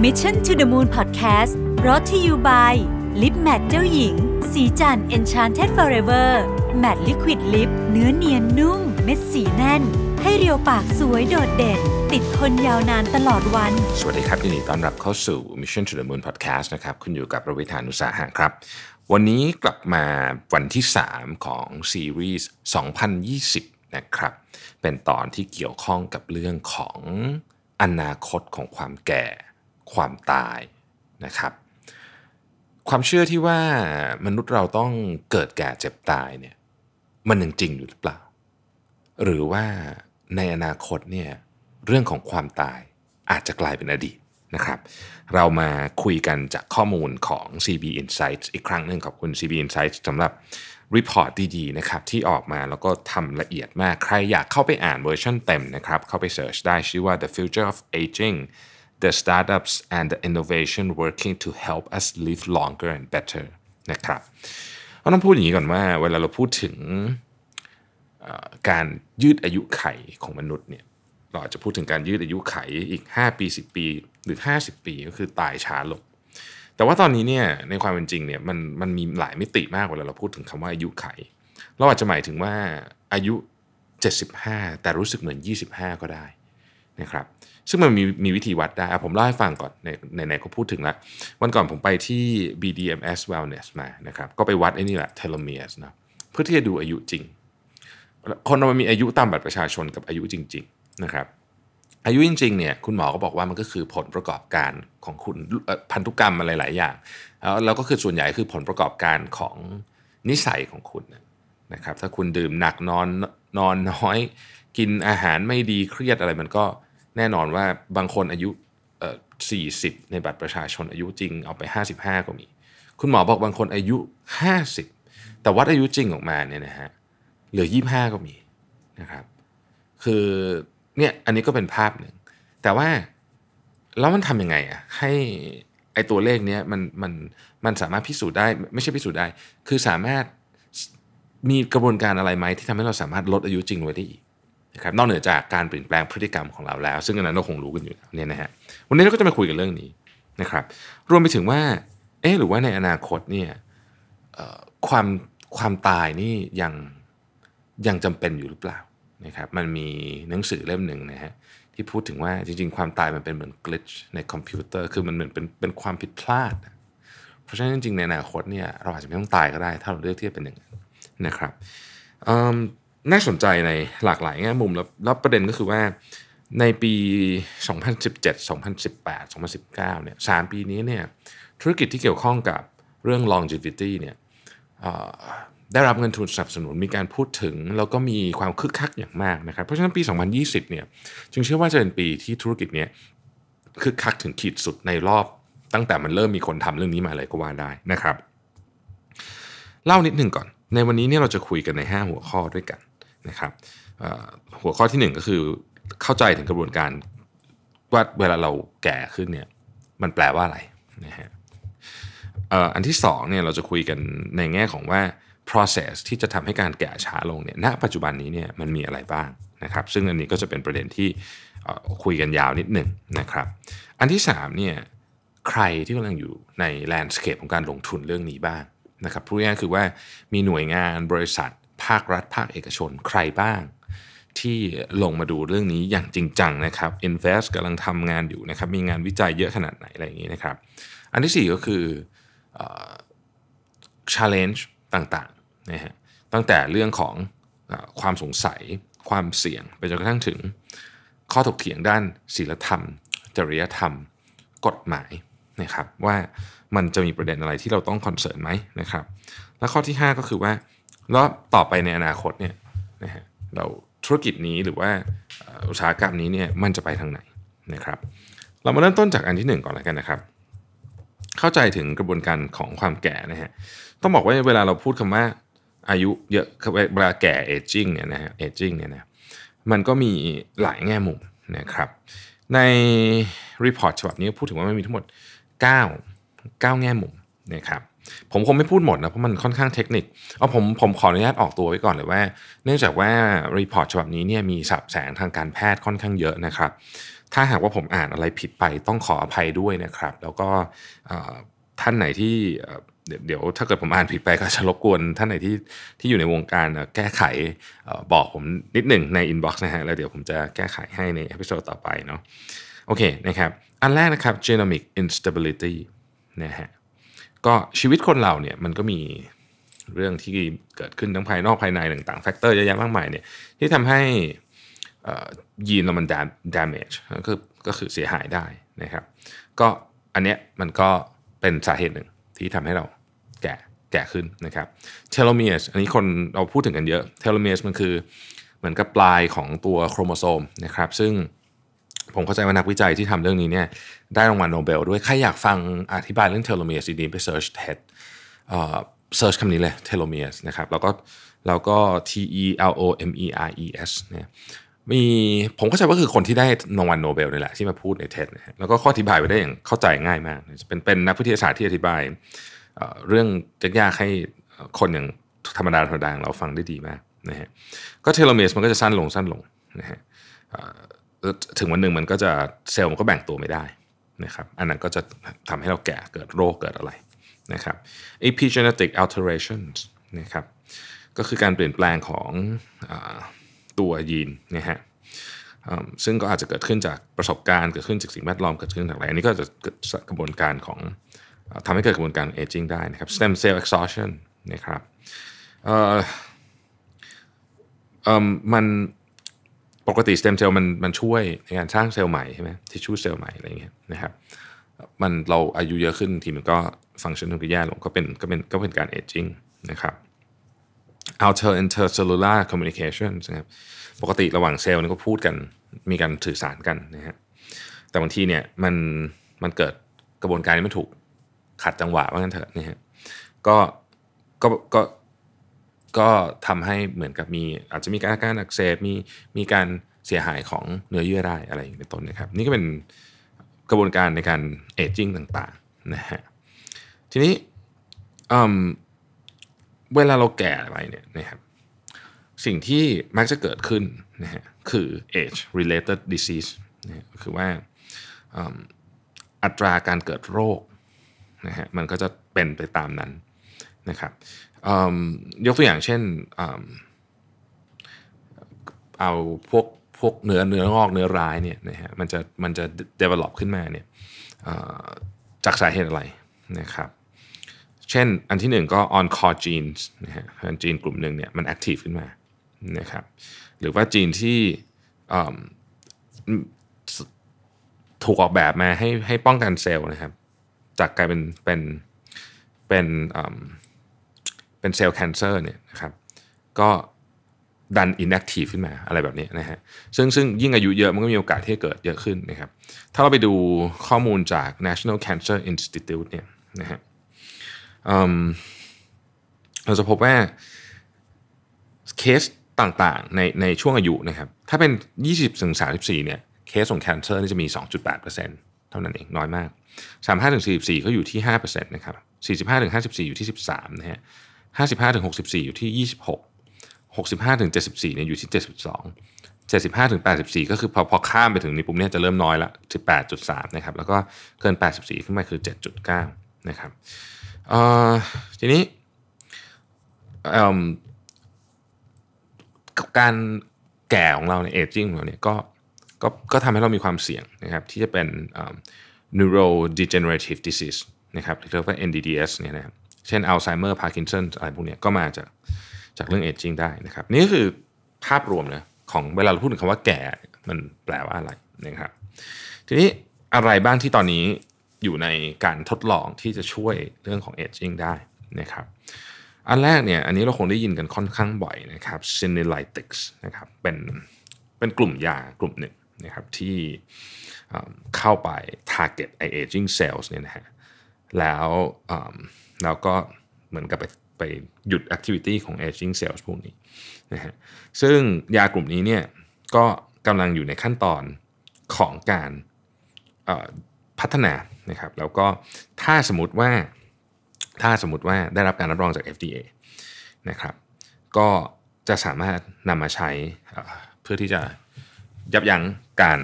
Mission to the Moon Podcast brought to you by Lip Matte เจ้าหญิง สีจัน Enchanted Forever Matte Liquid Lip เนื้อเนียนนุ่ม เม็ดสีแน่น ให้เรียวปากสวยโดดเด่น ติดทนยาวนานตลอดวัน สวัสดีครับยินดีต้อนรับเข้าสู่ Mission to the Moon Podcast นะครับคุณอยู่กับประวิธานุสาหะครับ วันนี้กลับมาวันที่ 3 ของซีรีส์ 2020 นะครับ เป็นตอนที่เกี่ยวข้องกับเรื่องของอนาคตของความแก่ ความตายนะครับ ความเชื่อที่ว่ามนุษย์เราต้องเกิดแก่เจ็บตายเนี่ยมันยังจริงอยู่หรือเปล่า หรือว่าในอนาคตเนี่ยเรื่องของความตายอาจจะกลายเป็นอดีตนะครับ เรามาคุยกันจากข้อมูลของ CB Insights อีกครั้งหนึ่งขอบคุณ CB Insights สำหรับ report ดีๆนะครับที่ออกมาแล้วก็ทำละเอียดมาก ใครอยากเข้าไปอ่านเวอร์ชันเต็มนะครับ เข้าไป search ได้ชื่อว่า The Future of Aging the startups and the innovation working to help us live longer and better นะครับเราต้องพูดอย่างนี้ก่อนว่า เวลาเราพูดถึงการยืดอายุไขของมนุษย์เนี่ยเราจะพูดถึงการยืดอายุไขอีก 5 ปี 10 ปีหรือ 50 ปีก็คือตายช้าลง แต่ว่าตอนนี้เนี่ยในความเป็นจริงเนี่ยมันมันมีหลายมิติมากเวลาเราพูดถึงคำว่าอายุไข เราอาจจะหมายถึงว่าอายุ 75 แต่รู้สึกเหมือน 25 ก็ได้นะครับ ซึ่งมันมีมีวิธีวัดได้ผมเล่าให้ฟังก่อนในในในเขาพูดถึงแล้ววันก่อนผมไปที่ BDMS Wellness มานะครับก็ไปวัดไอ้นี่แหละ telomeres นะเพื่อที่จะดูอายุจริง คนเรามันมีอายุตามบัตรประชาชนกับอายุจริง ๆ นะครับ อายุจริงๆเนี่ยคุณหมอก็บอกว่ามันก็คือผลประกอบการของคุณพันธุกรรมอะไรหลายอย่างแล้วแล้วก็คือส่วนใหญ่คือผลประกอบการของนิสัยของคุณนะครับถ้าคุณดื่มหนักนอนนอนน้อย กินอาหารไม่ดีเครียดอะไรมันก็ แน่นอนว่าบางคนอายุเอ่อ40ในบัตรประชาชนอายุจริงเอาไป 55 ก็มี คุณหมอบอกบางคนอายุ 50 แต่วัดอายุจริงออกมาเนี่ยนะฮะเหลือ 25 ก็มีนะครับคือเนี่ยอันนี้ก็เป็นภาพหนึ่ง แต่ว่าแล้วมันทำยังไงอะให้ไอตัวเลขเนี้ยมันมันมันสามารถพิสูจน์ได้ไม่ใช่พิสูจน์ได้ คือสามารถมีกระบวนการอะไรไหมที่ทำให้เราสามารถลดอายุจริงไว้ได้อีก นะครับนอกเหนือจากการเปลี่ยนแปลงพฤติกรรมของเราแล้ว ซึ่งอันนั้นเราคงรู้กันอยู่แล้วเนี่ยนะฮะวันนี้เราก็จะมาคุยกันเรื่องนี้นะครับรวมไปถึงว่าเอ๊ะหรือว่าในอนาคตเนี่ยความความตายนี่ยังยังจำเป็นอยู่หรือเปล่านะครับมันมีหนังสือเล่มหนึ่งนะฮะที่พูดถึงว่าจริงๆ ความตายมันเป็นเหมือน glitch ในคอมพิวเตอร์คือมันเหมือนเป็นเป็นความผิดพลาด เพราะฉะนั้นจริงๆในอนาคตเนี่ยเราอาจจะไม่ต้องตายก็ได้ ถ้าเราเลือกที่จะเป็นอย่างนั้นนะครับ น่าสนใจในหลากหลายแง่มุมแล้วแล้วประเด็นก็คือว่าในปี 2017 2018 2019เนี่ยสปีนี้เนี่ยธุรกิจที่เกี่ยวข้องกับเรื่อง longevity เนี่ยได้รับเงินทุนสนับสนุนมีการพูดถึง แล้วก็มีความคึกคักอย่างมากนะครับ เพราะฉะนั้นปี 2020เนี่ยจึงเชื่อว่าจะเป็นปีที่ธุรกิจเนี้ยคึกคักถึงขีดสุดในรอบ ตั้งแต่มันเริ่มมีคนทำเรื่องนี้มาเลยก็ว่าได้นะครับ เล่านิดหนึ่งก่อน ในวันนี้เนี่ยเราจะคุยกันใน 5 หัวข้อด้วยกัน นะครับหัวข้อที่ 1 ก็คือเข้าใจถึงกระบวนการว่าเวลาเราแก่ขึ้นเนี่ยมันแปลว่าอะไรนะฮะอันที่2เนี่ยเราจะคุยกันในแง่ของว่า process ที่จะทำให้การแก่ช้าลงเนี่ยณปัจจุบันนี้เนี่ยมันมีอะไรบ้างนะครับ ซึ่งอันนี้ก็จะเป็นประเด็นที่คุยกันยาวนิดหนึ่งนะครับ อันที่3เนี่ยใครที่กำลังอยู่ในแลนด์สเคปของการลงทุนเรื่องนี้บ้างนะครับพูดง่ายๆคือว่ามีหน่วยงานบริษัท ภาครัฐ ภาคเอกชนใครบ้าง ที่ลงมาดูเรื่องนี้อย่างจริงจังนะครับ Invest กำลังทำงานอยู่นะครับ มีงานวิจัยเยอะขนาดไหนอะไรอย่างนี้นะครับ อันที่ 4 ก็คือ challenge ต่างๆนะฮะตั้งแต่เรื่องของอความสงสัยความเสี่ยงไปจนกระทั่งถึงข้อถกเถียงด้านศีลธรรม จริยธรรม กฎหมายนะครับว่ามันจะมีประเด็นอะไรที่เราต้องคอนเซิร์นไหมนะครับ แล้วข้อที่ 5 ก็คือว่า แล้วต่อไปในอนาคตเนี่ยนะฮะเราธุรกิจนี้หรือว่าอุตสาหกรรมนี้เนี่ยมันจะไปทางไหนนะครับ เรามาเริ่มต้นจากอันที่หนึ่งก่อนแล้วกันนะครับ เข้าใจถึงกระบวนการของความแก่นะฮะต้องบอกว่าเวลาเราพูดคำว่าอายุเยอะเวลาแก่ aging เนี่ยนะฮะ aging เนี่ยนะมันก็มีหลายแง่มุมนะครับ ใน report ฉบับนี้พูดถึงว่ามันมีทั้งหมด 9 9 แง่มุมนะครับ ผมคงไม่พูดหมดนะเพราะมันค่อนข้าง technical ผมผมขออนุญาตออกตัวไว้ก่อนเลยว่า เนื่องจากว่าreport ฉบับนี้เนี่ยมีศัพท์แสงทางการแพทย์ค่อนข้างเยอะนะครับ ถ้าหากว่าผมอ่านอะไรผิดไปต้องขออภัยด้วยนะครับ แล้วก็ท่านไหนที่เดี๋ยวถ้าเกิดผมอ่านผิดไปก็จะรบกวนท่านไหนที่ที่อยู่ในวงการแก้ไขบอกผมนิดหนึ่งใน inbox นะฮะแล้วเดี๋ยวผมจะแก้ไขให้ใน episode ต่อไปเนาะโอเคนะครับ อันแรกนะครับ genomic instability นะฮะ ก็ชีวิตคนเราเนี่ยมันก็มีเรื่องที่เกิดขึ้นทั้งภายนอกภายในต่างๆ factor เยอะแยะมากมายเนี่ยที่ทำให้ยีนเรามัน damage ก็คือก็คือเสียหายได้นะครับก็อันเนี้ยมันก็เป็นสาเหตุหนึ่งที่ทำให้เราแก่แก่ขึ้นนะครับ telomeres อันนี้คนเราพูดถึงกันเยอะ telomeres มันคือเหมือนกับปลายของตัวโครโมโซมนะครับซึ่ง ผมเข้าใจว่านักวิจัยที่ทำเรื่องนี้เนี่ยได้รางวัลโนเบลด้วย ใครอยากฟังอธิบายเรื่อง telomeres ดีๆไป search TED search คำนี้เลย telomeres นะครับแล้วก็แล้วก็ T E L O M E R E S เนี่ยมีผมเข้าใจว่าคือคนที่ได้รางวัลโนเบลนี่แหละที่มาพูดใน TED นะแล้วก็ก็อธิบายไว้ได้อย่างเข้าใจง่ายมาก เป็นเป็นนักวิทยาศาสตร์ที่อธิบายเรื่องยากๆให้คนอย่างธรรมดาธรรมดาเราฟังได้ดีมากนะฮะก็ telomeres มันก็จะสั้นลงสั้นลงนะฮะ ถึงวันหนึ่งมันก็จะเซลล์มันก็แบ่งตัวไม่ได้นะครับอันนั้นก็จะทำให้เราแก่เกิดโรคเกิดอะไรนะครับ epigenetic alterations นะครับก็คือการเปลี่ยนแปลงของอตัวยีนนะฮะซึ่งก็อาจจะเกิดขึ้นจากประสบการณ์เกิดขึ้นจากสิ่งแวดล้อมเกิดขึ้นจากอะไรอันนี้ก็จะเกิดกระบวนการของทำให้เกิดกระบวนการเอจิ้งได้นะครับ stem cell exhaustion นะครับเอ่ ปกติ stem cell มันมันช่วยในการสร้างเซลล์ใหม่ใช่ไหมทิชชูเซลล์ใหม่อะไรเงี้ยนะครับมันเราอายุเยอะขึ้นทีมันก็ฟังก์ชันมันก็แย่ลงก็เป็นก็เป็นก็เป็นการเอจจิ้งนะครับ outer intercellular communication นะครับปกติระหว่างเซลล์นี่ก็พูดกันมีการสื่อสารกันนะฮะแต่บางทีเนี่ยมันมันเกิดกระบวนการนี้ไม่ถูกขัดจังหวะว่างั้นเถอะนี่ฮะก็ก็ก็ ก็ทำให้เหมือนกับมีอาจจะมีการการอักเสบมีมีการเสียหายของเนื้อเยื่อได้อะไรอย่างเป็นต้นนะครับ นี่ก็เป็นกระบวนการในการเอจจิ้งต่างๆนะฮะทีนี้เวลาเราแก่ไปเนี่ยนะครับสิ่งที่มักจะเกิดขึ้นนะฮะคือ age related disease นะคือว่าอัตราการเกิดโรคนะฮะมันก็จะเป็นไปตามนั้น นะครับยกตัวอย่างเช่นเอาพวกพวกเนื้อเนื้องอกเนื้อร้ายเนี่ยนะฮะมันจะมันจะ develop ขึ้นมาเนี่ยจากสาเหตุอะไรนะครับเช่นอันที่หนึ่งก็ on core genes นะฮะจีนกลุ่มหนึ่งเนี่ยมัน active ขึ้นมานะครับหรือว่าจีนที่ถูกออกแบบมาให้ให้ป้องกันเซลล์นะครับจากกลายเป็นเป็นเป็น เป็นเซลล์แคนเซอร์เนี่ยนะครับก็ดัน inactive ขึ้นมาอะไรแบบนี้นะฮะซึ่งซึ่งยิ่งอายุเยอะมันก็มีโอกาสที่จะเกิดเยอะขึ้นนะครับถ้าเราไปดูข้อมูลจาก National Cancer Institute เนี่ยนะฮะเราจะพบว่าเคสต่างๆในในช่วงอายุนะครับถ้าเป็น 20ถึง34เนี่ยเคสของแคนเซอร์นี่จะมี 2.8%เท่านั้นเองน้อยมาก 35ถึง44 ก็อยู่ที่ 5%นะครับ45ถึง54 อยู่ที่ 13นะฮะ 55ถึง64 อยู่ที่ 26 65ถึง74เนี่ยอยู่ที่ 72 75ถึง84 ก็คือพอพอข้ามไปถึงนี้ปุ๊บเนี่ยจะเริ่มน้อยละ 18.3 นะครับ แล้วก็เกิน 84 ขึ้นมาคือ 7.9 นะครับทีนี้การแก่ของเราใน aging ของเราเนี่ยก็ก็ก็ทำให้เรามีความเสี่ยงนะครับที่จะเป็น neurodegenerative disease นะครับเรียกว่า NDDS เนี่ยนะครับ เช่นอัลไซเมอร์พาร์กินสันอะไรพวกนี้ก็มาจากจากเรื่อง aging ได้นะครับ นี่คือภาพรวมนะของเวลาเราพูดถึงคำว่าแก่มันแปลว่าอะไรนะครับทีนี้อะไรบ้างที่ตอนนี้อยู่ในการทดลองที่จะช่วยเรื่องของ aging ได้นะครับอันแรกเนี่ยอันนี้เราคงได้ยินกันค่อนข้างบ่อยนะครับ senolytics นะครับเป็นเป็นกลุ่มยากลุ่มหนึ่งนะครับที่เข้าไป target aging cells เนี่ยนะฮะแล้ว เราก็เหมือนกับไปไปหยุด activity ของ aging cells พวกนี้นะฮะซึ่งยากลุ่มนี้เนี่ยก็กำลังอยู่ในขั้นตอนของการพัฒนานะครับแล้วก็ถ้าสมมติว่าถ้าสมมติว่าได้รับการรับรองจาก FDA นะครับก็จะสามารถนำมาใช้เพื่อที่จะยับยั้งการ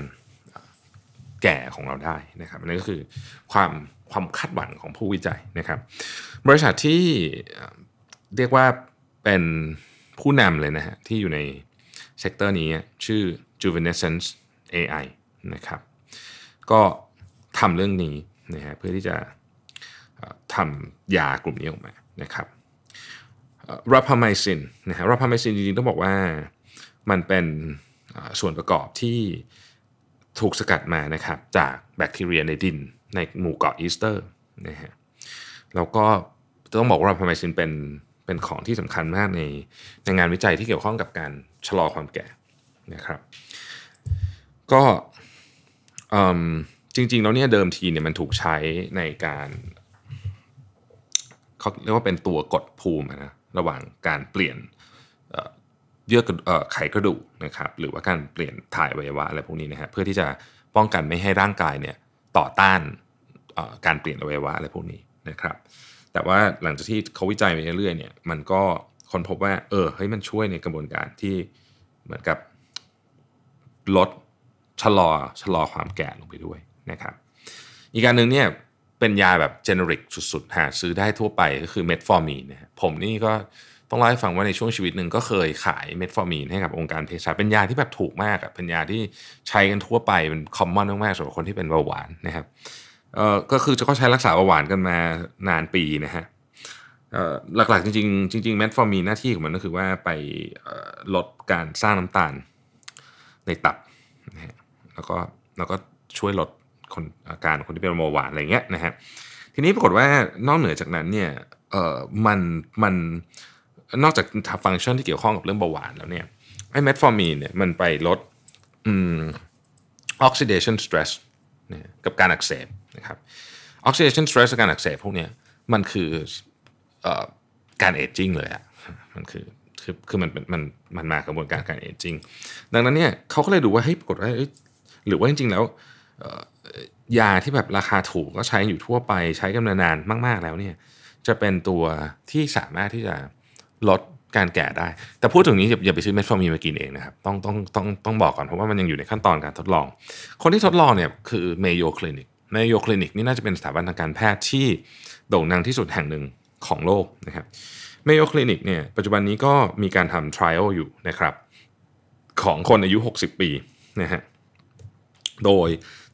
แก่ของเราได้นะครับอันนี้ก็คือความ ความคาดหวังของผู้วิจัยนะครับ บริษัทที่เรียกว่าเป็นผู้นำเลยนะฮะที่อยู่ใน sector นี้ชื่อ Juvenescence AI นะครับก็ทำเรื่องนี้นะฮะเพื่อที่จะทำยากลุ่มนี้ออกมานะครับ rapamycin นะฮะ rapamycin จริงๆต้องบอกว่ามันเป็นส่วนประกอบที่ถูกสกัดมานะครับจากแบคทีเรียในดิน ในหมู่เกาะอีสเตอร์นะฮะแล้วก็ต้องบอกว่า rapamycin เป็นเป็นของที่สำคัญมากในในงานวิจัยที่เกี่ยวข้องกับการชะลอความแก่นะครับก็จริงๆแล้วเนี่ยเดิมทีเนี่ยมันถูกใช้ในการเขาเรียกว่าเป็นตัวกดภูมินะระหว่างการเปลี่ยนเยื่อไขกระดูกนะครับหรือว่าการเปลี่ยนถ่ายวัยวะอะไรพวกนี้นะฮะเพื่อที่จะป้องกันไม่ให้ร่างกายเนี่ย ต่อต้านการเปลี่ยนอวัยวะอะไรพวกนี้นะครับ แต่ว่าหลังจากที่เขาวิจัยไปเรื่อยๆเนี่ยมันก็คนพบว่า เออเฮ้ยมันช่วยในกระบวนการที่เหมือนกับลดชะลอชะลอความแก่ลงไปด้วยนะครับ อีกการหนึ่งเนี่ยเป็นยาแบบเจเนริกสุดๆ หาซื้อได้ทั่วไปก็คือเมทฟอร์มีนนะผมนี่ก็ ต้องเล่าให้ฟังว่าในช่วงชีวิตหนึ่งก็เคยขายเมทฟอร์มีนให้กับองค์การเภสัชเป็นยาที่แบบถูกมากอะเป็นยาที่ใช้กันทั่วไปเป็นคอมมอนมากๆสำหรับคนที่เป็นเบาหวานนะครับเอ่อก็คือจะก็ใช้รักษาเบาหวานกันมานานปีนะฮะเอ่อหลักๆจริงๆจริงๆเมทฟอร์มีนหน้าที่ของมันก็คือว่าไปลดการสร้างน้ำตาลในตับนะฮะแล้วก็แล้วก็ช่วยลดคนอาการคนที่เป็นเบาหวานอะไรเงี้ยนะฮะทีนี้ปรากฏว่านอกเหนือจากนั้นเนี่ยเอ่อมันมัน นอกจากฟังก์ชันที่เกี่ยวข้องกับเรื่องเบาหวานแล้วเนี่ยไอ้เมทฟอร์มีนเนี่ยมันไปลด oxidation stress กับการอักเสบนะครับ oxidation stress กับการอักเสบพวกนี้มันคืออการ aging เลยอะมันคือคือคือมันมันมันมากระบวนการการ aging ดังนั้นเนี่ยเขาก็เลยดูว่าเฮ้ยปรากฏว่าหรือว่าจริงๆแล้วยาที่แบบราคาถูกก็ใช้อยู่ทั่วไปใช้กันนานๆมาก ๆแล้วเนี่ยจะเป็นตัวที่สามารถที่จะ ลดการแก่ได้ แต่พูดถึงนี้อย่าไปซื้อเมทฟอร์มีนมากินเองนะครับ ต้องต้องต้องต้องบอกก่อนเพราะว่ามันยังอยู่ในขั้นตอนการทดลอง คนที่ทดลองเนี่ยคือ Mayo Clinic Mayo Clinic นี่น่าจะเป็นสถาบันทางการแพทย์ที่โด่งดังที่สุดแห่งหนึ่งของโลกนะครับ Mayo Clinic เนี่ยปัจจุบันนี้ก็มีการทำ trial อยู่นะครับของคนอายุ 60 ปีนะฮะโดย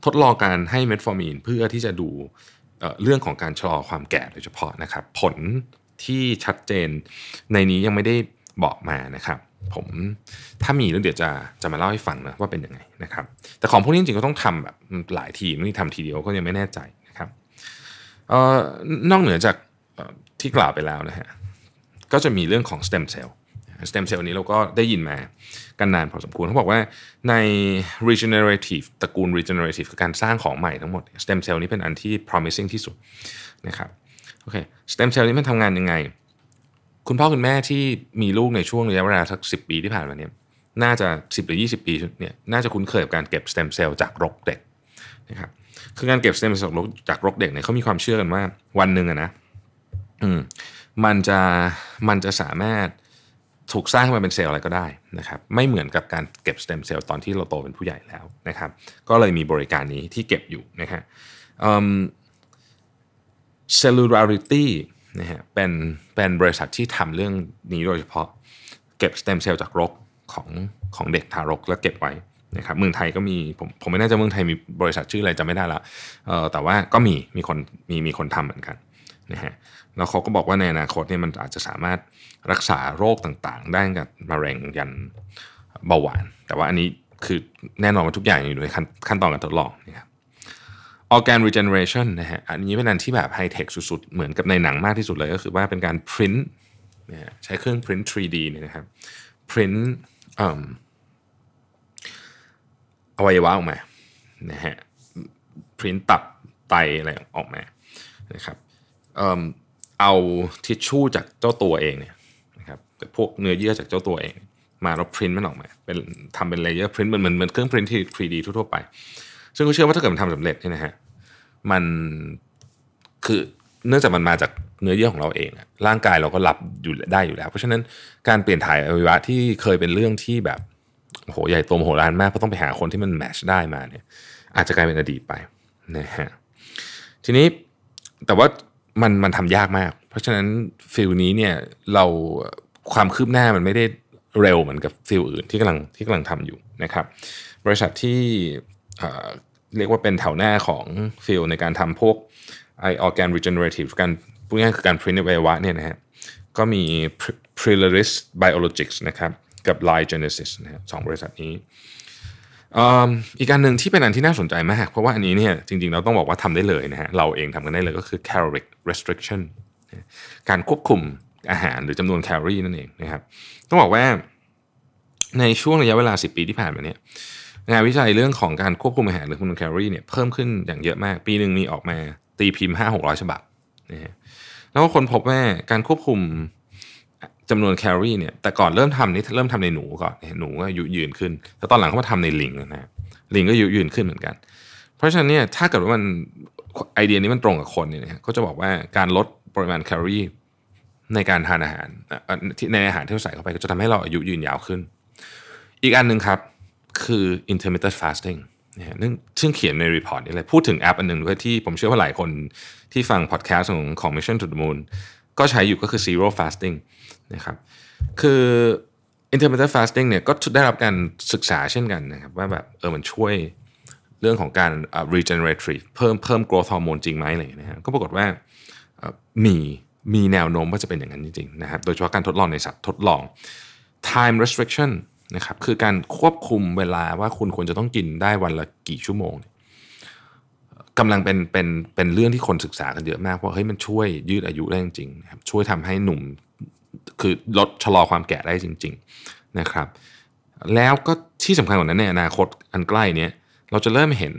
ทดลองการให้เมทฟอร์มีนเพื่อที่จะดูเรื่องของการชะลอความแก่โดยเฉพาะนะครับ ผล ที่ชัดเจน ในนี้ยังไม่ได้บอกมานะครับ ผมถ้ามีแล้วเดี๋ยวจะจะมาเล่าให้ฟังนะว่าเป็นยังไงนะครับ แต่ของพวกนี้จริงๆก็ต้องทำแบบหลายทีไม่ทำทีเดียวก็ยังไม่แน่ใจนะครับออนอกเหนือจากที่กล่าวไปแล้วนะฮะก็จะมีเรื่องของสเต็มเซลล์สเต็มเซลล์นี้เราก็ได้ยินมากันนานพอสมควรเขาบอกว่าใน regenerative ตระกูล regenerative คือการสร้างของใหม่ทั้งหมด stem cell นี้เป็นอันที่ promising ที่สุดนะครับ โอเค stem cell นี้มันทำงานยังไง คุณพ่อคุณแม่ที่มีลูกในช่วงระยะเวลาสักสิปีที่ผ่านมาเนี่ยน่าจะ 10 หรือ 20 ปีเนี่ยน่าจะคุ้นเคยกับการเก็บ stem cell จากรกเด็กนะครับคือการเก็บ stem cell จากรกเด็กเนี่ยเขามีความเชื่อกันว่าวันหนึ่งอะนะอืมมันจะมันจะสามารถถูกสร้างขึ้นมาเป็นเซลล์อะไรก็ได้นะครับไม่เหมือนกับการเก็บสเต็มเซลล์ตอนที่เราโตเป็นผู้ใหญ่แล้วนะครับ ก็เลยมีบริการนี้ที่เก็บอยู่นะฮะ cellularity นะฮะเป็นเป็นบริษัทที่ทำเรื่องนี้โดยเฉพาะ เก็บสเต็มเซลล์จากรกของของเด็กทารกแล้วเก็บไว้นะครับเมืองไทยก็มีผมผมไม่แน่ใจเมืองไทยมีบริษัทชื่ออะไรจะไม่ได้ละเออแต่ว่าก็มีมีคนมีมีคนทำเหมือนกันนะฮะแล้วเขาก็บอกว่าในอนาคตเนี่ยมันอาจจะสามารถรักษาโรคต่างๆ ได้กับมะเร็งยันเบาหวาน แต่ว่าอันนี้คือแน่นอนว่าทุกอย่างอยู่ในขั้นขั้นตอนการทดลองนะครับ organ regeneration นะฮะอันนี้เป็นอันที่แบบไฮเทคสุดๆ เหมือนกับในหนังมากที่สุดเลยก็คือว่าเป็นการ print นะใช้เครื่อง print 3D เนี่ยนะครับ print อวัยวะออกมานะฮะ print ตับไตอะไรออกมานะครับเอาทิชชู่จากเจ้าตัวเองเนี่ยนะครับพวกเนื้อเยื่อจากเจ้าตัวเอง มาแล้วพิมพ์มันออกมาเป็นทำเป็น layer พิมพ์เหมือนเหมือนเครื่องพิมพ์ที่ 3D ทั่วไป ซึ่งก็เชื่อว่าถ้าเกิดมันทำสำเร็จเนี่ยนะฮะ มันคือเนื่องจากมันมาจากเนื้อเยื่อของเราเองร่างกายเราก็รับอยู่ได้อยู่แล้ว เพราะฉะนั้นการเปลี่ยนถ่ายอวัยวะที่เคยเป็นเรื่องที่แบบโหใหญ่โตมโหฬารมากเพราะต้องไปหาคนที่มัน match ได้มาเนี่ย อาจจะกลายเป็นอดีตไปนะฮะทีนี้แต่ว่ามันมันทำยากมาก เพราะฉะนั้น field นี้เนี่ยเราความคืบหน้ามันไม่ได้เร็วเหมือนกับ field อื่นที่กำลังที่กำลังทำอยู่นะครับ บริษัทที่ เรียกว่าเป็นแถวหน้าของ field ในการทำพวกไอ organ regenerative การพูดง่ายคือการพิมพ์อวัยวะเนี่ยนะฮะก็มี Prelaris Biologics นะครับกับ Line Genesis นะฮะสองบริษัทนี้อีกการหนึ่งที่เป็นอันที่น่าสนใจมาก เพราะว่าอันนี้เนี่ยจริงๆเราต้องบอกว่าทำได้เลยนะฮะเราเองทำกันได้เลยก็คือ caloric restriction การควบคุมอาหารหรือจำนวนแคลอรี่นั่นเองนะครับต้องบอกว่าในช่วงระยะเวลา 10 ปีที่ผ่านมาเนี่ย งานวิจัยเรื่องของการควบคุมอาหารหรือจำนวนแคลอรี่เนี่ยเพิ่มขึ้นอย่างเยอะมาก ปีหนึ่งมีออกมาตีพิมพ์5 600ฉบับนะฮะแล้วก็คนพบว่าการควบคุมจำนวนแคลอรี่เนี่ยแต่ก่อนเริ่มทำนี่เริ่มทำในหนูก่อนหนูก็ยุยืนขึ้นแล้วตอนหลังเขามาทำในลิงนะฮะลิงก็ยุยืนขึ้นเหมือนกัน เพราะฉะนั้นเนี่ยถ้าเกิดว่ามันไอเดียนี้มันตรงกับคนเนี่ยก็จะบอกว่าการลดปริมาณแคลอรี่ในการทานอาหารในอาหารที่เราใส่เข้าไปก็จะทำให้เราอายุยืนยาวขึ้น อีกอันหนึ่งครับ คือ intermittent fasting นะซึ่งเขียนใน report นี้เลยพูดถึงแอปอันหนึ่งด้วยที่ผมเชื่อว่าหลายคนที่ฟังพอดแคสต์ของของ Mission to the Moon ก็ใช้อยู่ก็คือ Zero Fasting นะครับคือ intermittent fasting เนี่ยก็ได้รับการศึกษาเช่นกันนะครับว่าแบบเออมันช่วยเรื่องของการ regenerative เพิ่มเพิ่ม growth hormone จริงไหมอะไรอย่างเงี้ยนะก็ปรากฏว่ามีมีแนวโน้มว่าจะเป็นอย่างนั้นจริงๆนะครับโดยเฉพาะการทดลองในสัตว์ทดลอง time restriction นะครับคือการควบคุมเวลาว่าคุณควรจะต้องกินได้วันละกี่ชั่วโมงกำลังเป็นเป็นเป็นเรื่องที่คนศึกษากันเยอะมากเพราะเฮ้ยมันช่วยยืดอายุได้จริงๆครับช่วยทำให้หนุ่มคือลดชะลอความแก่ได้จริง ๆนะครับ แล้วก็ที่สำคัญกว่านั้นในอนาคตอันใกล้นี้เราจะเริ่มเห็น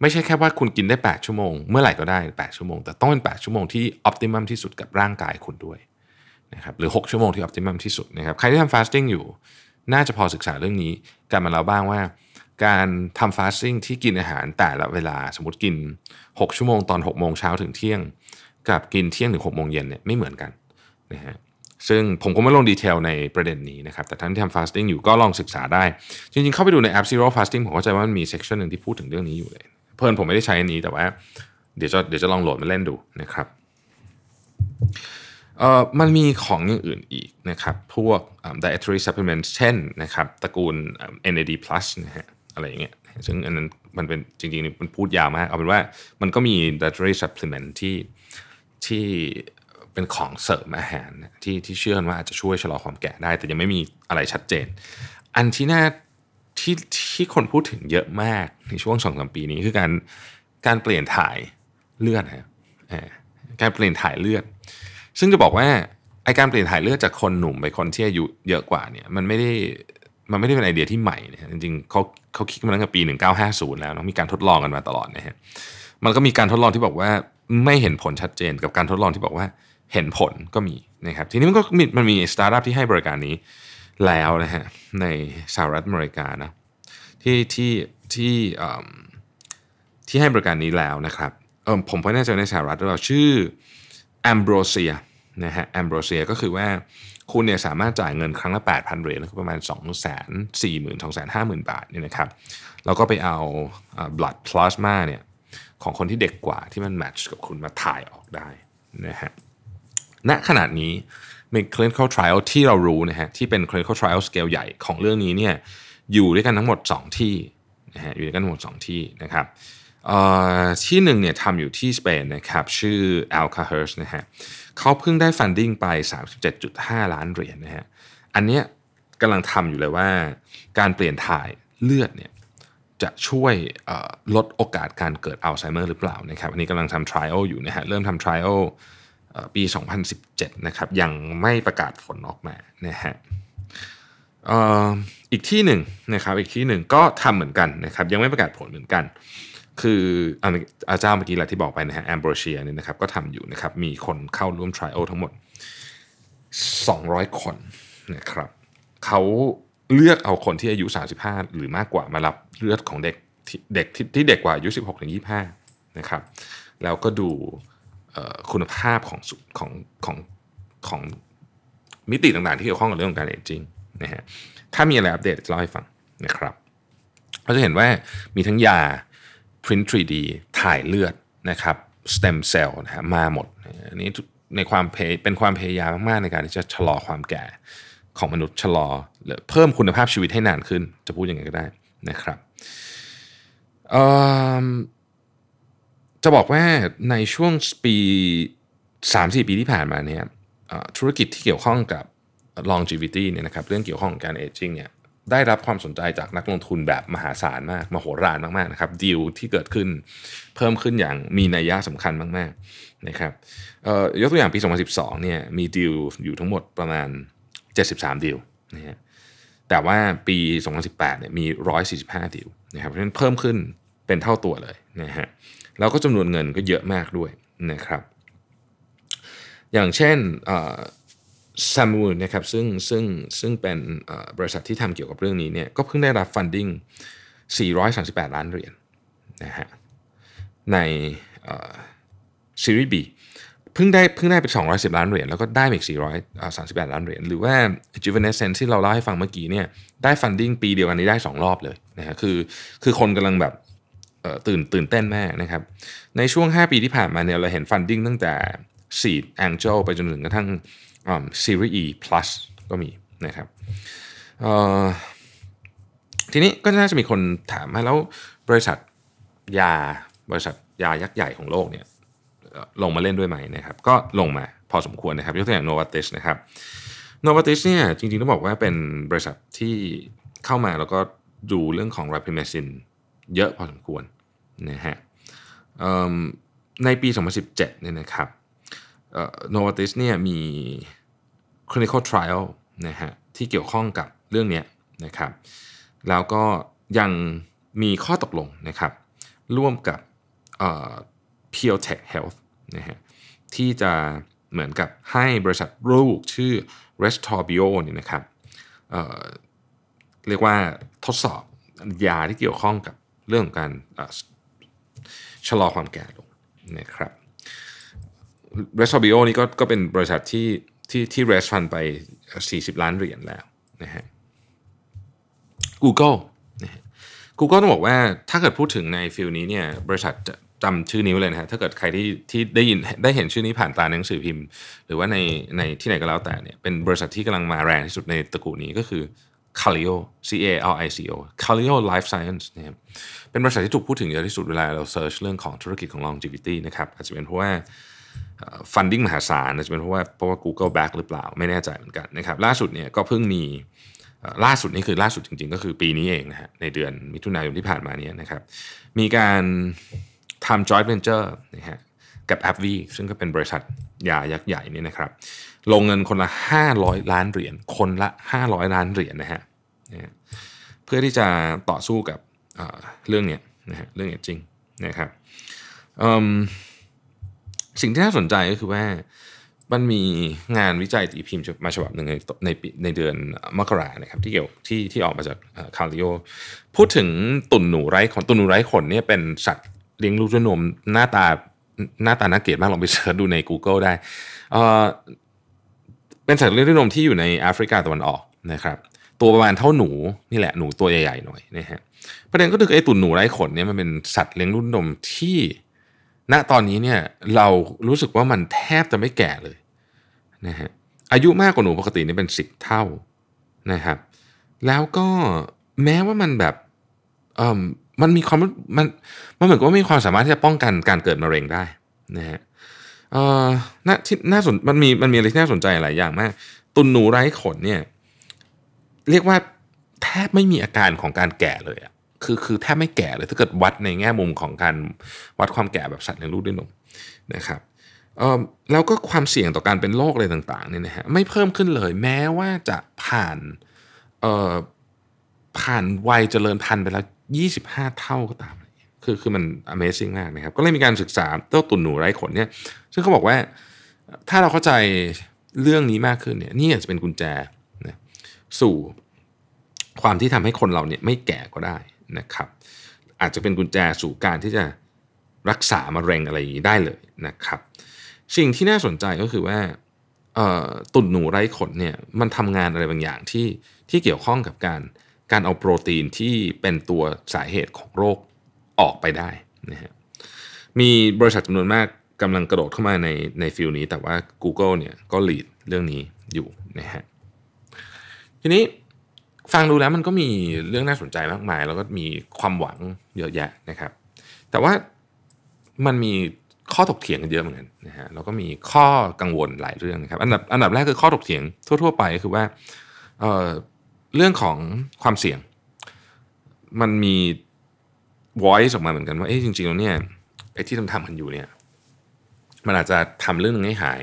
ไม่ใช่แค่ว่าคุณกินได้ 8 ชั่วโมง เมื่อไหร่ก็ได้ 8 ชั่วโมง แต่ต้องเป็น 8 ชั่วโมงที่ออพติมัมที่สุดกับร่างกายคุณด้วย นะครับหรือ 6 ชั่วโมงที่ optimum ที่สุดนะครับใครที่ทำ fasting อยู่ น่าจะพอศึกษาเรื่องนี้กันมาแล้วบ้างว่า การทำ fasting ที่กินอาหารแต่ละเวลาสมมติกิน 6 ชั่วโมงตอน6โมงเช้าถึงเที่ยง กับกินเที่ยงถึง6โมงเย็นเนี่ยไม่เหมือนกันนะฮะซึ่งผมก็ไม่ลง detail ในประเด็นนี้นะครับ แต่ท่านที่ทำ fasting อยู่ก็ลองศึกษาได้ จริงๆ เข้าไปดูในแอป Zero Fasting ผมเข้าใจว่ามันมี section หนึ่งที่พูดถึงเรื่องนี้อยู่เลย เผอิญผมไม่ได้ใช้อันนี้แต่ว่า เดี๋ยวจะเดี๋ยวจะลองโหลดมาเล่นดูนะครับ เอ่อมันมีของอย่างอื่นอีกนะครับ พวก dietary supplements เช่นนะครับตระกูล NAD+ นะฮะอะไรอย่างเงี้ยซึ่งอันนั้นมันเป็นจริงๆมันพูดยาวมากเอาเป็นว่ามันก็มี dietary supplement ที่ที่เป็นของเสริมอาหารที่ที่เชื่อว่าอาจจะช่วยชะลอความแก่ได้ แต่ยังไม่มีอะไรชัดเจน อันที่น่าที่ที่คนพูดถึงเยอะมากในช่วงสองสามปีนี้คือการการเปลี่ยนถ่ายเลือดนะการเปลี่ยนถ่ายเลือด ซึ่งจะบอกว่าไอการเปลี่ยนถ่ายเลือดจากคนหนุ่มไปคนที่อายุเยอะกว่าเนี่ยมันไม่ได้มันไม่ได้เป็นไอเดียที่ใหม่นี่ยจริงๆเขาเขาคิดมาตั้งแต่ปี 1950 แล้วนะมีการทดลองกันมาตลอดนะฮะมันก็มีการทดลองที่บอกว่าไม่เห็นผลชัดเจนกับการทดลองที่บอกว่าเห็นผลก็มีนะครับทีนี้มันก็มีมันมีสตาร์ทอัพที่ให้บริการนี้แล้วนะฮะในสหรัฐอเมริกานะที่ที่ที่ที่ให้บริการนี้แล้วนะครับเออผมไม่แน่ใจในสหรัฐหรือเปล่าชื่อ Ambrosia นะฮะ Ambrosia ก็คือว่าคุณเนี่ยสามารถจ่ายเงินครั้งละ 8,000 เหรียญก็ประมาณ 2 4 0 0 0 0 2 5 0 0 0 บาทเนี่ยนะครับแล้วก็ไปเอา blood plasma เนี่ยของคนที่เด็กกว่าที่มันแมทช์กับคุณมาถ่ายออกได้นะฮะณขณะนี้มี clinical trial ที่เรารู้นะฮะที่เป็น clinical trial scale ใหญ่ของเรื่องนี้เนี่ยอยู่ด้วยกันทั้งหมด 2 ที่นะฮะอยู่ด้วยกันทั้งหมด 2 ที่นะครับ ที่หนึ่งเนี่ยทำอยู่ที่สเปนนะครับชื่อ a l c a h e r s นะฮะเขาเพิ่งได้ฟันดิ้งไป 37.5 ล้านเหรียญนะฮะอันเนี้ยกำลังทำอยู่เลยว่าการเปลี่ยนถ่ายเลือดเนี่ยจะช่วยลดโอกาสการเกิดอัลไซเมอร์หรือเปล่านะครับอันนี้กำลังทำ trial อยู่นะฮะเริ่มทำ trial ปี 2017 นะครับยังไม่ประกาศผลออกมานะฮะอีกที่หนึ่งนะครับอีกที่หนึ่งก็ทำเหมือนกันนะครับยังไม่ประกาศผลเหมือนกัน คืออาจารย์เมื่อกี้แหละที่บอกไปนะฮะแอมโบรเชียเนี่ยนะครับก็ทำอยู่นะครับมีคนเข้าร่วมทริอัลทั้งหมด 200 คนนะครับเขาเลือกเอาคนที่อายุ 35 หรือมากกว่ามารับเลือดของเด็กเด็กที่เด็กกว่าอายุ16ถึง25นะครับแล้วก็ดูคุณภาพของของของของมิติต่างๆ ที่เกี่ยวข้องกับเรื่องของการเอจจิ้งนะฮะถ้ามีอะไรอัปเดตจะเล่าให้ฟังนะครับเราจะเห็นว่ามีทั้งยา print 3D ถ่ายเลือดนะครับ stem cell นะฮะมาหมดอันนี้ในความเป็นความพยายามมากๆในการที่จะชะลอความแก่ของมนุษย์ชะลอหรือเพิ่มคุณภาพชีวิตให้นานขึ้น จะพูดยังไงก็ได้นะครับจะบอกว่าในช่วงปี3-4 ปีที่ผ่านมาเนี่ยธุรกิจที่เกี่ยวข้องกับ longevity เนี่ยนะครับเรื่องเกี่ยวข้องกับการ aging เนี่ย ได้รับความสนใจจากนักลงทุนแบบมหาศาลมาก มโหฬารมากๆนะครับดีลที่เกิดขึ้นเพิ่มขึ้นอย่างมีนัยยะสำคัญมากๆนะครับยกตัวอย่างปี 2012เนี่ยมีดีลอยู่ทั้งหมดประมาณ 73 ดีลนะฮะแต่ว่าปี 2018เนี่ยมี 145 ดีลนะครับเพราะฉะนั้นเพิ่มขึ้นเป็นเท่าตัวเลยนะฮะแล้วก็จำนวนเงินก็เยอะมากด้วยนะครับอย่างเช่น ซามูนะครับซึ่งซึ่งซึ่งเป็นบริษัทที่ทำเกี่ยวกับเรื่องนี้เนี่ยก็เพิ่งได้รับฟันดิ้ง438 ล้านเหรียญนะฮะในซีรีส์ B เพิ่งได้เพิ่งได้ไป 210 ล้านเหรียญแล้วก็ได้อีก 438 ล้านเหรียญหรือว่า j u v e n e s c e n c e ที่เราเล่าให้ฟังเมื่อกี้เนี่ยได้ฟันดิ้งปีเดียวกันนี้ได้ 2 รอบเลยนะฮะคือคือคนกำลังแบบตื่นตื่นเต้นมากนะครับ ในช่วง 5 ปีที่ผ่านมาเนี่ยเราเห็นฟันดิ้งตั้งแต่ Seed Angel ไปจนถึงกระทั่ง ซีรีส์ E plus ก็มีนะครับทีนี้ก็น่าจะมีคนถามมาแล้วบริษัทยาบริษัทยายักษ์ใหญ่ของโลกเนี่ยลงมาเล่นด้วยไหมนะครับ ก็ลงมาพอสมควรนะครับ ยกตัวอย่าง Novartis นะครับ Novartis เนี่ยจริงๆต้องบอกว่าเป็นบริษัทที่เข้ามาแล้วก็ดูเรื่องของ Rapamycin เยอะพอสมควรนะฮะในปี 2017เนี่ยนะครับ โนวาติสเนี่ยมี clinical trial นะฮะที่เกี่ยวข้องกับเรื่องนี้นะครับ แล้วก็ยังมีข้อตกลงนะครับ ร่วมกับ p u r e Tech Health นะฮะที่จะเหมือนกับให้บริษัทลูกชื่อ Restorbio นี่นะครับเเรียกว่าทดสอบยาที่เกี่ยวข้องกับเรื่องของการชะลอความแก่ลงนะครับ r e s o b i o นี่ก็ก็เป็นบริษัทที่ที่ที่ raise fund ไป 40 ล้านเหรียญแล้วนะฮะ Google นะฮะ Google ต้องบอกว่าถ้าเกิดพูดถึงใน field นี้เนี่ยบริษัทจำชื่อนี้ไว้เลยนะฮะถ้าเกิดใครที่ที่ได้ยินได้เห็นชื่อนี้ผ่านตาหนังสือพิมพ์ หรือว่าในในที่ไหนก็แล้วแต่เนี่ยเป็นบริษัทที่กำลังมาแรงที่สุดในตระกูลนี้ก็คือ c a l i o C A L I C O c a l i o Life Science นะครับเป็นบริษัทที่ถูกพูดถึงเยอะที่สุดเวลาเรา search เรื่องของธุรกิจของ longevity นะครับอาจจะเป็นเพราะว่า ฟันดิ้งมหาศาลจะเป็นเพราะว่าเพราะว่า Google back หรือเปล่าไม่แน่ใจเหมือนกันนะครับล่าสุดเนี่ยก็เพิ่งมีล่าสุดนี่คือล่าสุดจริง ๆ ก็คือปีนี้เองนะฮะในเดือนมิถุนายนที่ผ่านมานี้นะครับมีการทำ joint venture นะฮะกับ a p v ซึ่งก็เป็นบริษัทยายักษ์ใหญ่นี่นะครับลงเงินคนละ 500 ล้านเหรียญคนละ 500 ล้านเหรียญนะฮะเพื่อที่จะต่อสู้กับเรื่องเนี้ยนะฮะเรื่องนี้จริงนะครับ สิ่งที่น่าสนใจก็คือว่ามันมีงานวิจัยตีพิมพ์มาฉบับหนึ่งในในในเดือนมกรานะครับที่เกี่ยวที่ที่ออกมาจาก Calico พูดถึงตุ่นหนูไร้ขนตุ่นหนูไร้ขนเนี่ยเป็นสัตว์เลี้ยงลูกด้วยนมหน้าตาหน้าตาน่าเกลียดมากลองไป search ดูใน Google ได้เออเป็นสัตว์เลี้ยงด้วยนมที่อยู่ในแอฟริกาตะวันออกนะครับ ตัวประมาณเท่าหนูนี่แหละหนูตัวใหญ่ๆหน่อยนะฮะประเด็นก็คือไอ้ตุ่นหนูไร้ขนเนี่ยมันเป็นสัตว์เลี้ยงลูกนมที่ ณตอนนี้เนี่ยเรารู้สึกว่ามันแทบจะไม่แก่เลยนะฮะอายุมากกว่าหนูปกตินี่เป็นสิบเท่านะครับแล้วก็แม้ว่ามันแบบเออมันมีความมันมันเหมือนกับว่ามีความสามารถที่จะป้องกันการเกิดมะเร็งได้นะฮะเออน่าที่น่าสนมันมีมันมีอะไรที่น่าสนใจหลายอย่างมาก ตุนหนูไร้ขนเนี่ยเรียกว่าแทบไม่มีอาการของการแก่เลยอะ คือคือแทบไม่แก่เลยถ้าเกิดวัดในแง่มุมของการวัดความแก่แบบสัตว์เลี้ยงลูกด้วยนมนะครับแล้วก็ความเสี่ยงต่อการเป็นโรคอะไรต่างๆเนี่ยนะฮะไม่เพิ่มขึ้นเลยแม้ว่าจะผ่านผ่านวัยเจริญพันธุ์ไปแล้ว 25 เท่าก็ตาม คือคือมัน Amazing มากนะครับ ก็เลยมีการศึกษาเจ้าตุ่นหนูไร้ขนเนี่ย ซึ่งเขาบอกว่าถ้าเราเข้าใจเรื่องนี้มากขึ้นเนี่ยนี่อาจจะเป็นกุญแจนะสู่ความที่ทำให้คนเราเนี่ยไม่แก่ก็ได้ นะครับ อาจจะเป็นกุญแจสู่การที่จะรักษามะเร็งอะไรอย่างนี้ได้เลยนะครับสิ่งที่น่าสนใจก็คือว่าตุ่นหนูไร้ขนเนี่ยมันทำงานอะไรบางอย่างที่ที่เกี่ยวข้องกับการการเอาโปรตีนที่เป็นตัวสาเหตุของโรคออกไปได้นะฮะมีบริษัทจำนวนมากกำลังกระโดดเข้ามาในในฟิลนี้ แต่ว่า Google เนี่ยก็ลีดเรื่องนี้อยู่นะฮะทีนี้ ฟังดูแล้วมันก็มีเรื่องน่าสนใจมากมาย แล้วก็มีความหวังเยอะแยะนะครับ แต่ว่ามันมีข้อถกเถียงกันเยอะเหมือนกันนะฮะแล้วก็มีข้อกังวลหลายเรื่องนะครับ อันดับอันดับแรกคือข้อถกเถียงทั่ว ๆ ไปคือว่าเเรื่องของความเสี่ยง มันมี voice ออกมาเหมือนกันว่าเอ๊ะจริงๆแล้วเนี่ยไอ้ที่ทำทำกันอยู่เนี่ย มันอาจจะทำเรื่องนึงให้หาย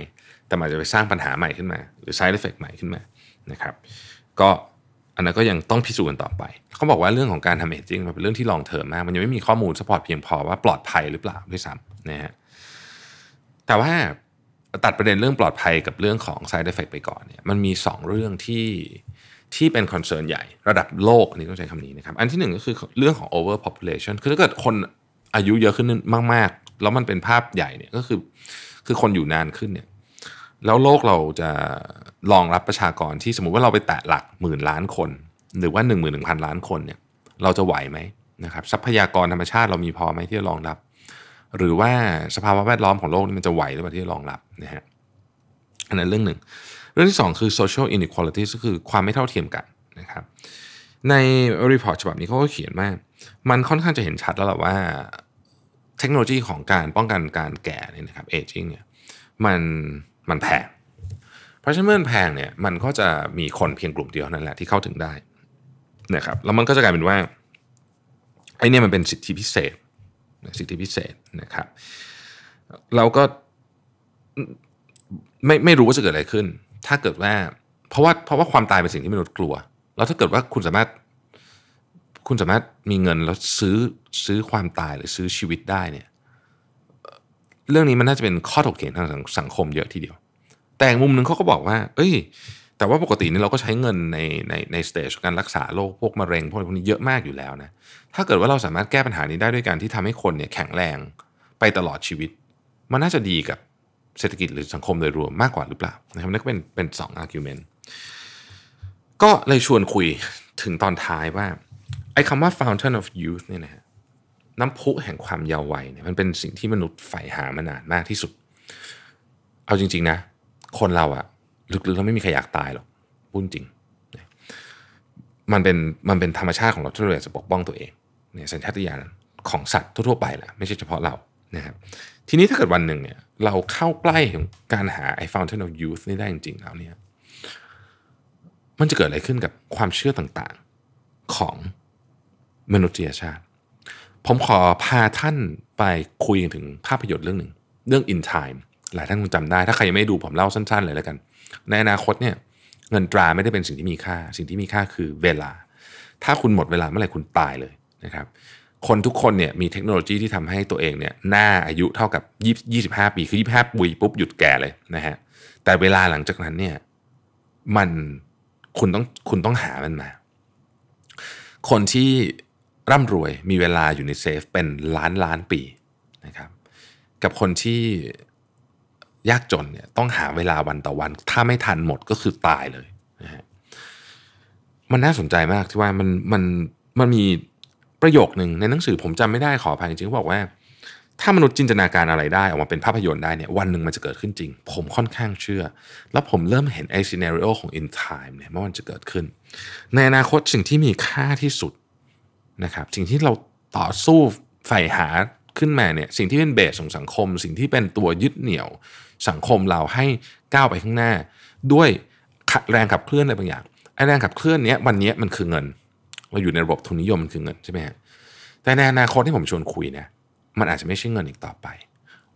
แต่อาจจะไปสร้างปัญหาใหม่ขึ้นมา หรือ side effect ใหม่ขึ้นมานะครับ ก็ อันนั้นก็ยังต้องพิสูจน์กันต่อไป เขาบอกว่าเรื่องของการทำ aging มันเป็นเรื่องที่ long term มาก มันยังไม่มีข้อมูล support เพียงพอว่าปลอดภัยหรือเปล่าด้วยซ้ำนะฮะแต่ว่าตัดประเด็นเรื่องปลอดภัยกับเรื่องของ side effect ไปก่อนเนี่ยมันมี 2 เรื่องที่ที่เป็นคอนเซิร์นใหญ่ระดับโลกอันนี้ต้องใช้คำนี้นะครับ อันที่หนึ่งก็คือเรื่องของ over population คือถ้าเกิดคนอายุเยอะขึ้นมาก ๆ แล้วมันเป็นภาพใหญ่เนี่ยก็คือคือคนอยู่นานขึ้นเนี่ย แล้วโลกเราจะรองรับประชากรที่สมมุติว่าเราไปแตะหลักหมื่นล้านคน หรือว่า1 1 0 0 0 ล้านคนเนี่ยเราจะไหวไหมนะครับทรัพยากรธรรมชาติเรามีพอไหมที่จะรองรับ หรือว่าสภาวะแวดล้อมของโลกนี่มันจะไหวหรือเปล่าที่จะรองรับนะฮะอันนั้นเรื่องหนึ่ง เรื่องที่ 2 คือ social inequality ก็คือความไม่เท่าเทียมกันนะครับใน report ฉบับนี้เขาก็เขียนว่า มันค่อนข้างจะเห็นชัดแล้วแหละว่า เทคโนโลยีของการป้องกันการแก่เนี่ยนะครับ aging เนี่ยมัน มันแพง เพราะฉะนั้นเมื่อมันแพงเนี่ยมันก็จะมีคนเพียงกลุ่มเดียวนั่นแหละที่เข้าถึงได้นะครับแล้วมันก็จะกลายเป็นว่าไอเนี่มันเป็นสิทธิพิเศษ สิทธิพิเศษนะครับเราก็ไม่ไม่รู้ว่าจะเกิดอะไรขึ้น ถ้าเกิดว่าเพราะว่าเพราะว่าความตายเป็นสิ่งที่มนุษย์กลัว แล้วถ้าเกิดว่าคุณสามารถคุณสามารถมีเงินแล้วซื้อซื้อความตายหรือซื้อชีวิตได้เนี่ย เรื่องนี้มันน่าจะเป็นข้อถกเถียงทางสังคมเยอะทีเดียว แต่มุมหนึ่งเขาก็บอกว่า เอ้ย แต่ว่าปกตินี่เราก็ใช้เงินในในในสเตจการรักษาโรคพวกมะเร็งพวกพวกนี้เยอะมากอยู่แล้วนะ ถ้าเกิดว่าเราสามารถแก้ปัญหานี้ได้ด้วยการที่ทำให้คนเนี่ยแข็งแรงไปตลอดชีวิต มันน่าจะดีกับเศรษฐกิจหรือสังคมโดยรวมมากกว่าหรือเปล่านะครับนั่นก็เป็นเป็นสองอาร์กิวเมนต์ก็เลยชวนคุยถึงตอนท้ายว่าไอ้คำว่า fountain of youth เนี่ยนะฮะ น้ำพุแห่งความเยาว์วัยเนี่ยมันเป็นสิ่งที่มนุษย์ใฝ่หามานานมากที่สุด เอาจริง ๆนะ คนเราอะลึกๆแล้วไม่มีใครอยากตายหรอกพูดจริง มันเป็นมันเป็นธรรมชาติของเราที่เราอยากจะปกป้องตัวเองเนี่ยสัญชาตญาณของสัตว์ทั่วๆไปแหละไม่ใช่เฉพาะเรานะครับทีนี้ถ้าเกิดวันหนึ่งเนี่ยเราเข้าใกล้ของการหาไอ้ fountain of youth นี่ได้จริงๆแล้วเนี่ยมันจะเกิดอะไรขึ้นกับความเชื่อต่างๆของมนุษยชาติ ผมขอพาท่านไปคุยถึงภาพยนตร์เรื่องหนึ่ง เรื่อง In Time หลายท่านคงจำได้ ถ้าใครยังไม่ดูผมเล่าสั้น ๆ เลยแล้วกัน ในอนาคตเนี่ยเงินตราไม่ได้เป็นสิ่งที่มีค่า สิ่งที่มีค่าคือเวลา ถ้าคุณหมดเวลาเมื่อไหร่คุณตายเลยนะครับคนทุกคนเนี่ยมีเทคโนโลยีที่ทำให้ตัวเองเนี่ยหน้าอายุเท่ากับ 25 ปี คือ 25 ปีปุ๊บหยุดแก่เลยนะฮะแต่เวลาหลังจากนั้นเนี่ยมันคุณต้องคุณต้องหามันมา คนที่ ร่ำรวยมีเวลาอยู่ในเซฟเป็นล้านล้านปีนะครับกับคนที่ยากจนเนี่ยต้องหาเวลาวันต่อวัน ถ้าไม่ทันหมดก็คือตายเลยนะฮะมันน่าสนใจมากที่ว่ามันมันมันมีประโยคหนึ่งในหนังสือผมจำไม่ได้ขออภัยจริงๆเขาบอกว่า ถ้ามนุษย์จินตนาการอะไรได้ ออกมาเป็นภาพยนตร์ได้เนี่ยวันหนึ่งมันจะเกิดขึ้นจริง ผมค่อนข้างเชื่อ แล้วผมเริ่มเห็นไอซีนารีโอของ in time เนี่ยว่ามันจะเกิดขึ้น ในอนาคตสิ่งที่มีค่าที่สุด นะครับสิ่งที่เราต่อสู้ใฝ่หาขึ้นมาเนี่ยสิ่งที่เป็นเบสของสังคม สิ่งที่เป็นตัวยึดเหนี่ยวสังคมเราให้ก้าวไปข้างหน้า ด้วยแรงขับเคลื่อนอะไรบางอย่างไอ้แรงขับเคลื่อนเนี้ยวันนี้มันคือเงิน เราอยู่ในระบบทุนนิยมมันคือเงินใช่ไหมฮะแต่ในอนาคตที่ผมชวนคุยเนี่ยมันอาจจะไม่ใช่เงินอีกต่อไป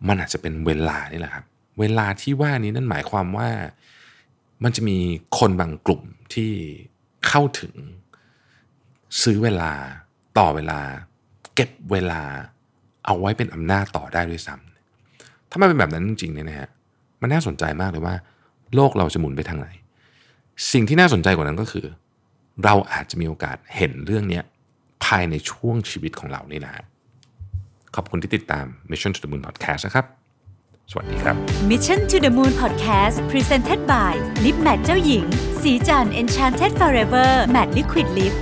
มันอาจจะเป็นเวลานี่แหละครับ เวลาที่ว่านี้นั่นหมายความว่ามันจะมีคนบางกลุ่มที่เข้าถึงซื้อเวลา ต่อเวลา เก็บเวลา เอาไว้เป็นอำนาจต่อได้ด้วยซ้ำถ้ามันเป็นแบบนั้นจริงๆเนี่ยนะฮะมันน่าสนใจมากเลยว่า โลกเราจะหมุนไปทางไหน สิ่งที่น่าสนใจกว่านั้นก็คือ เราอาจจะมีโอกาสเห็นเรื่องนี้ภายในช่วงชีวิตของเรานี่นะขอบคุณที่ติดตาม Mission to the Moon Podcast นะครับ สวัสดีครับ Mission to the Moon Podcast Presented by Lip Matte เจ้าหญิง สีจัน Enchanted Forever Matte Liquid Lip